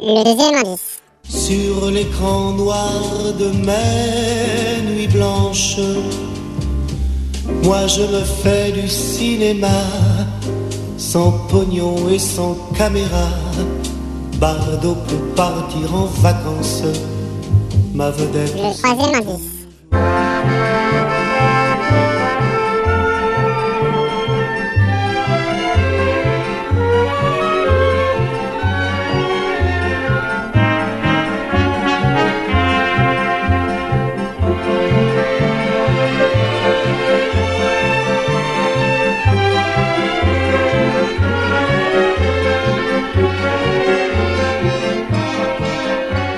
Le deuxième indice. Sur l'écran noir de mes nuits blanches, moi je me fais du cinéma, sans pognon et sans caméra. Bardo peut partir en vacances, ma vedette. Le troisième indice.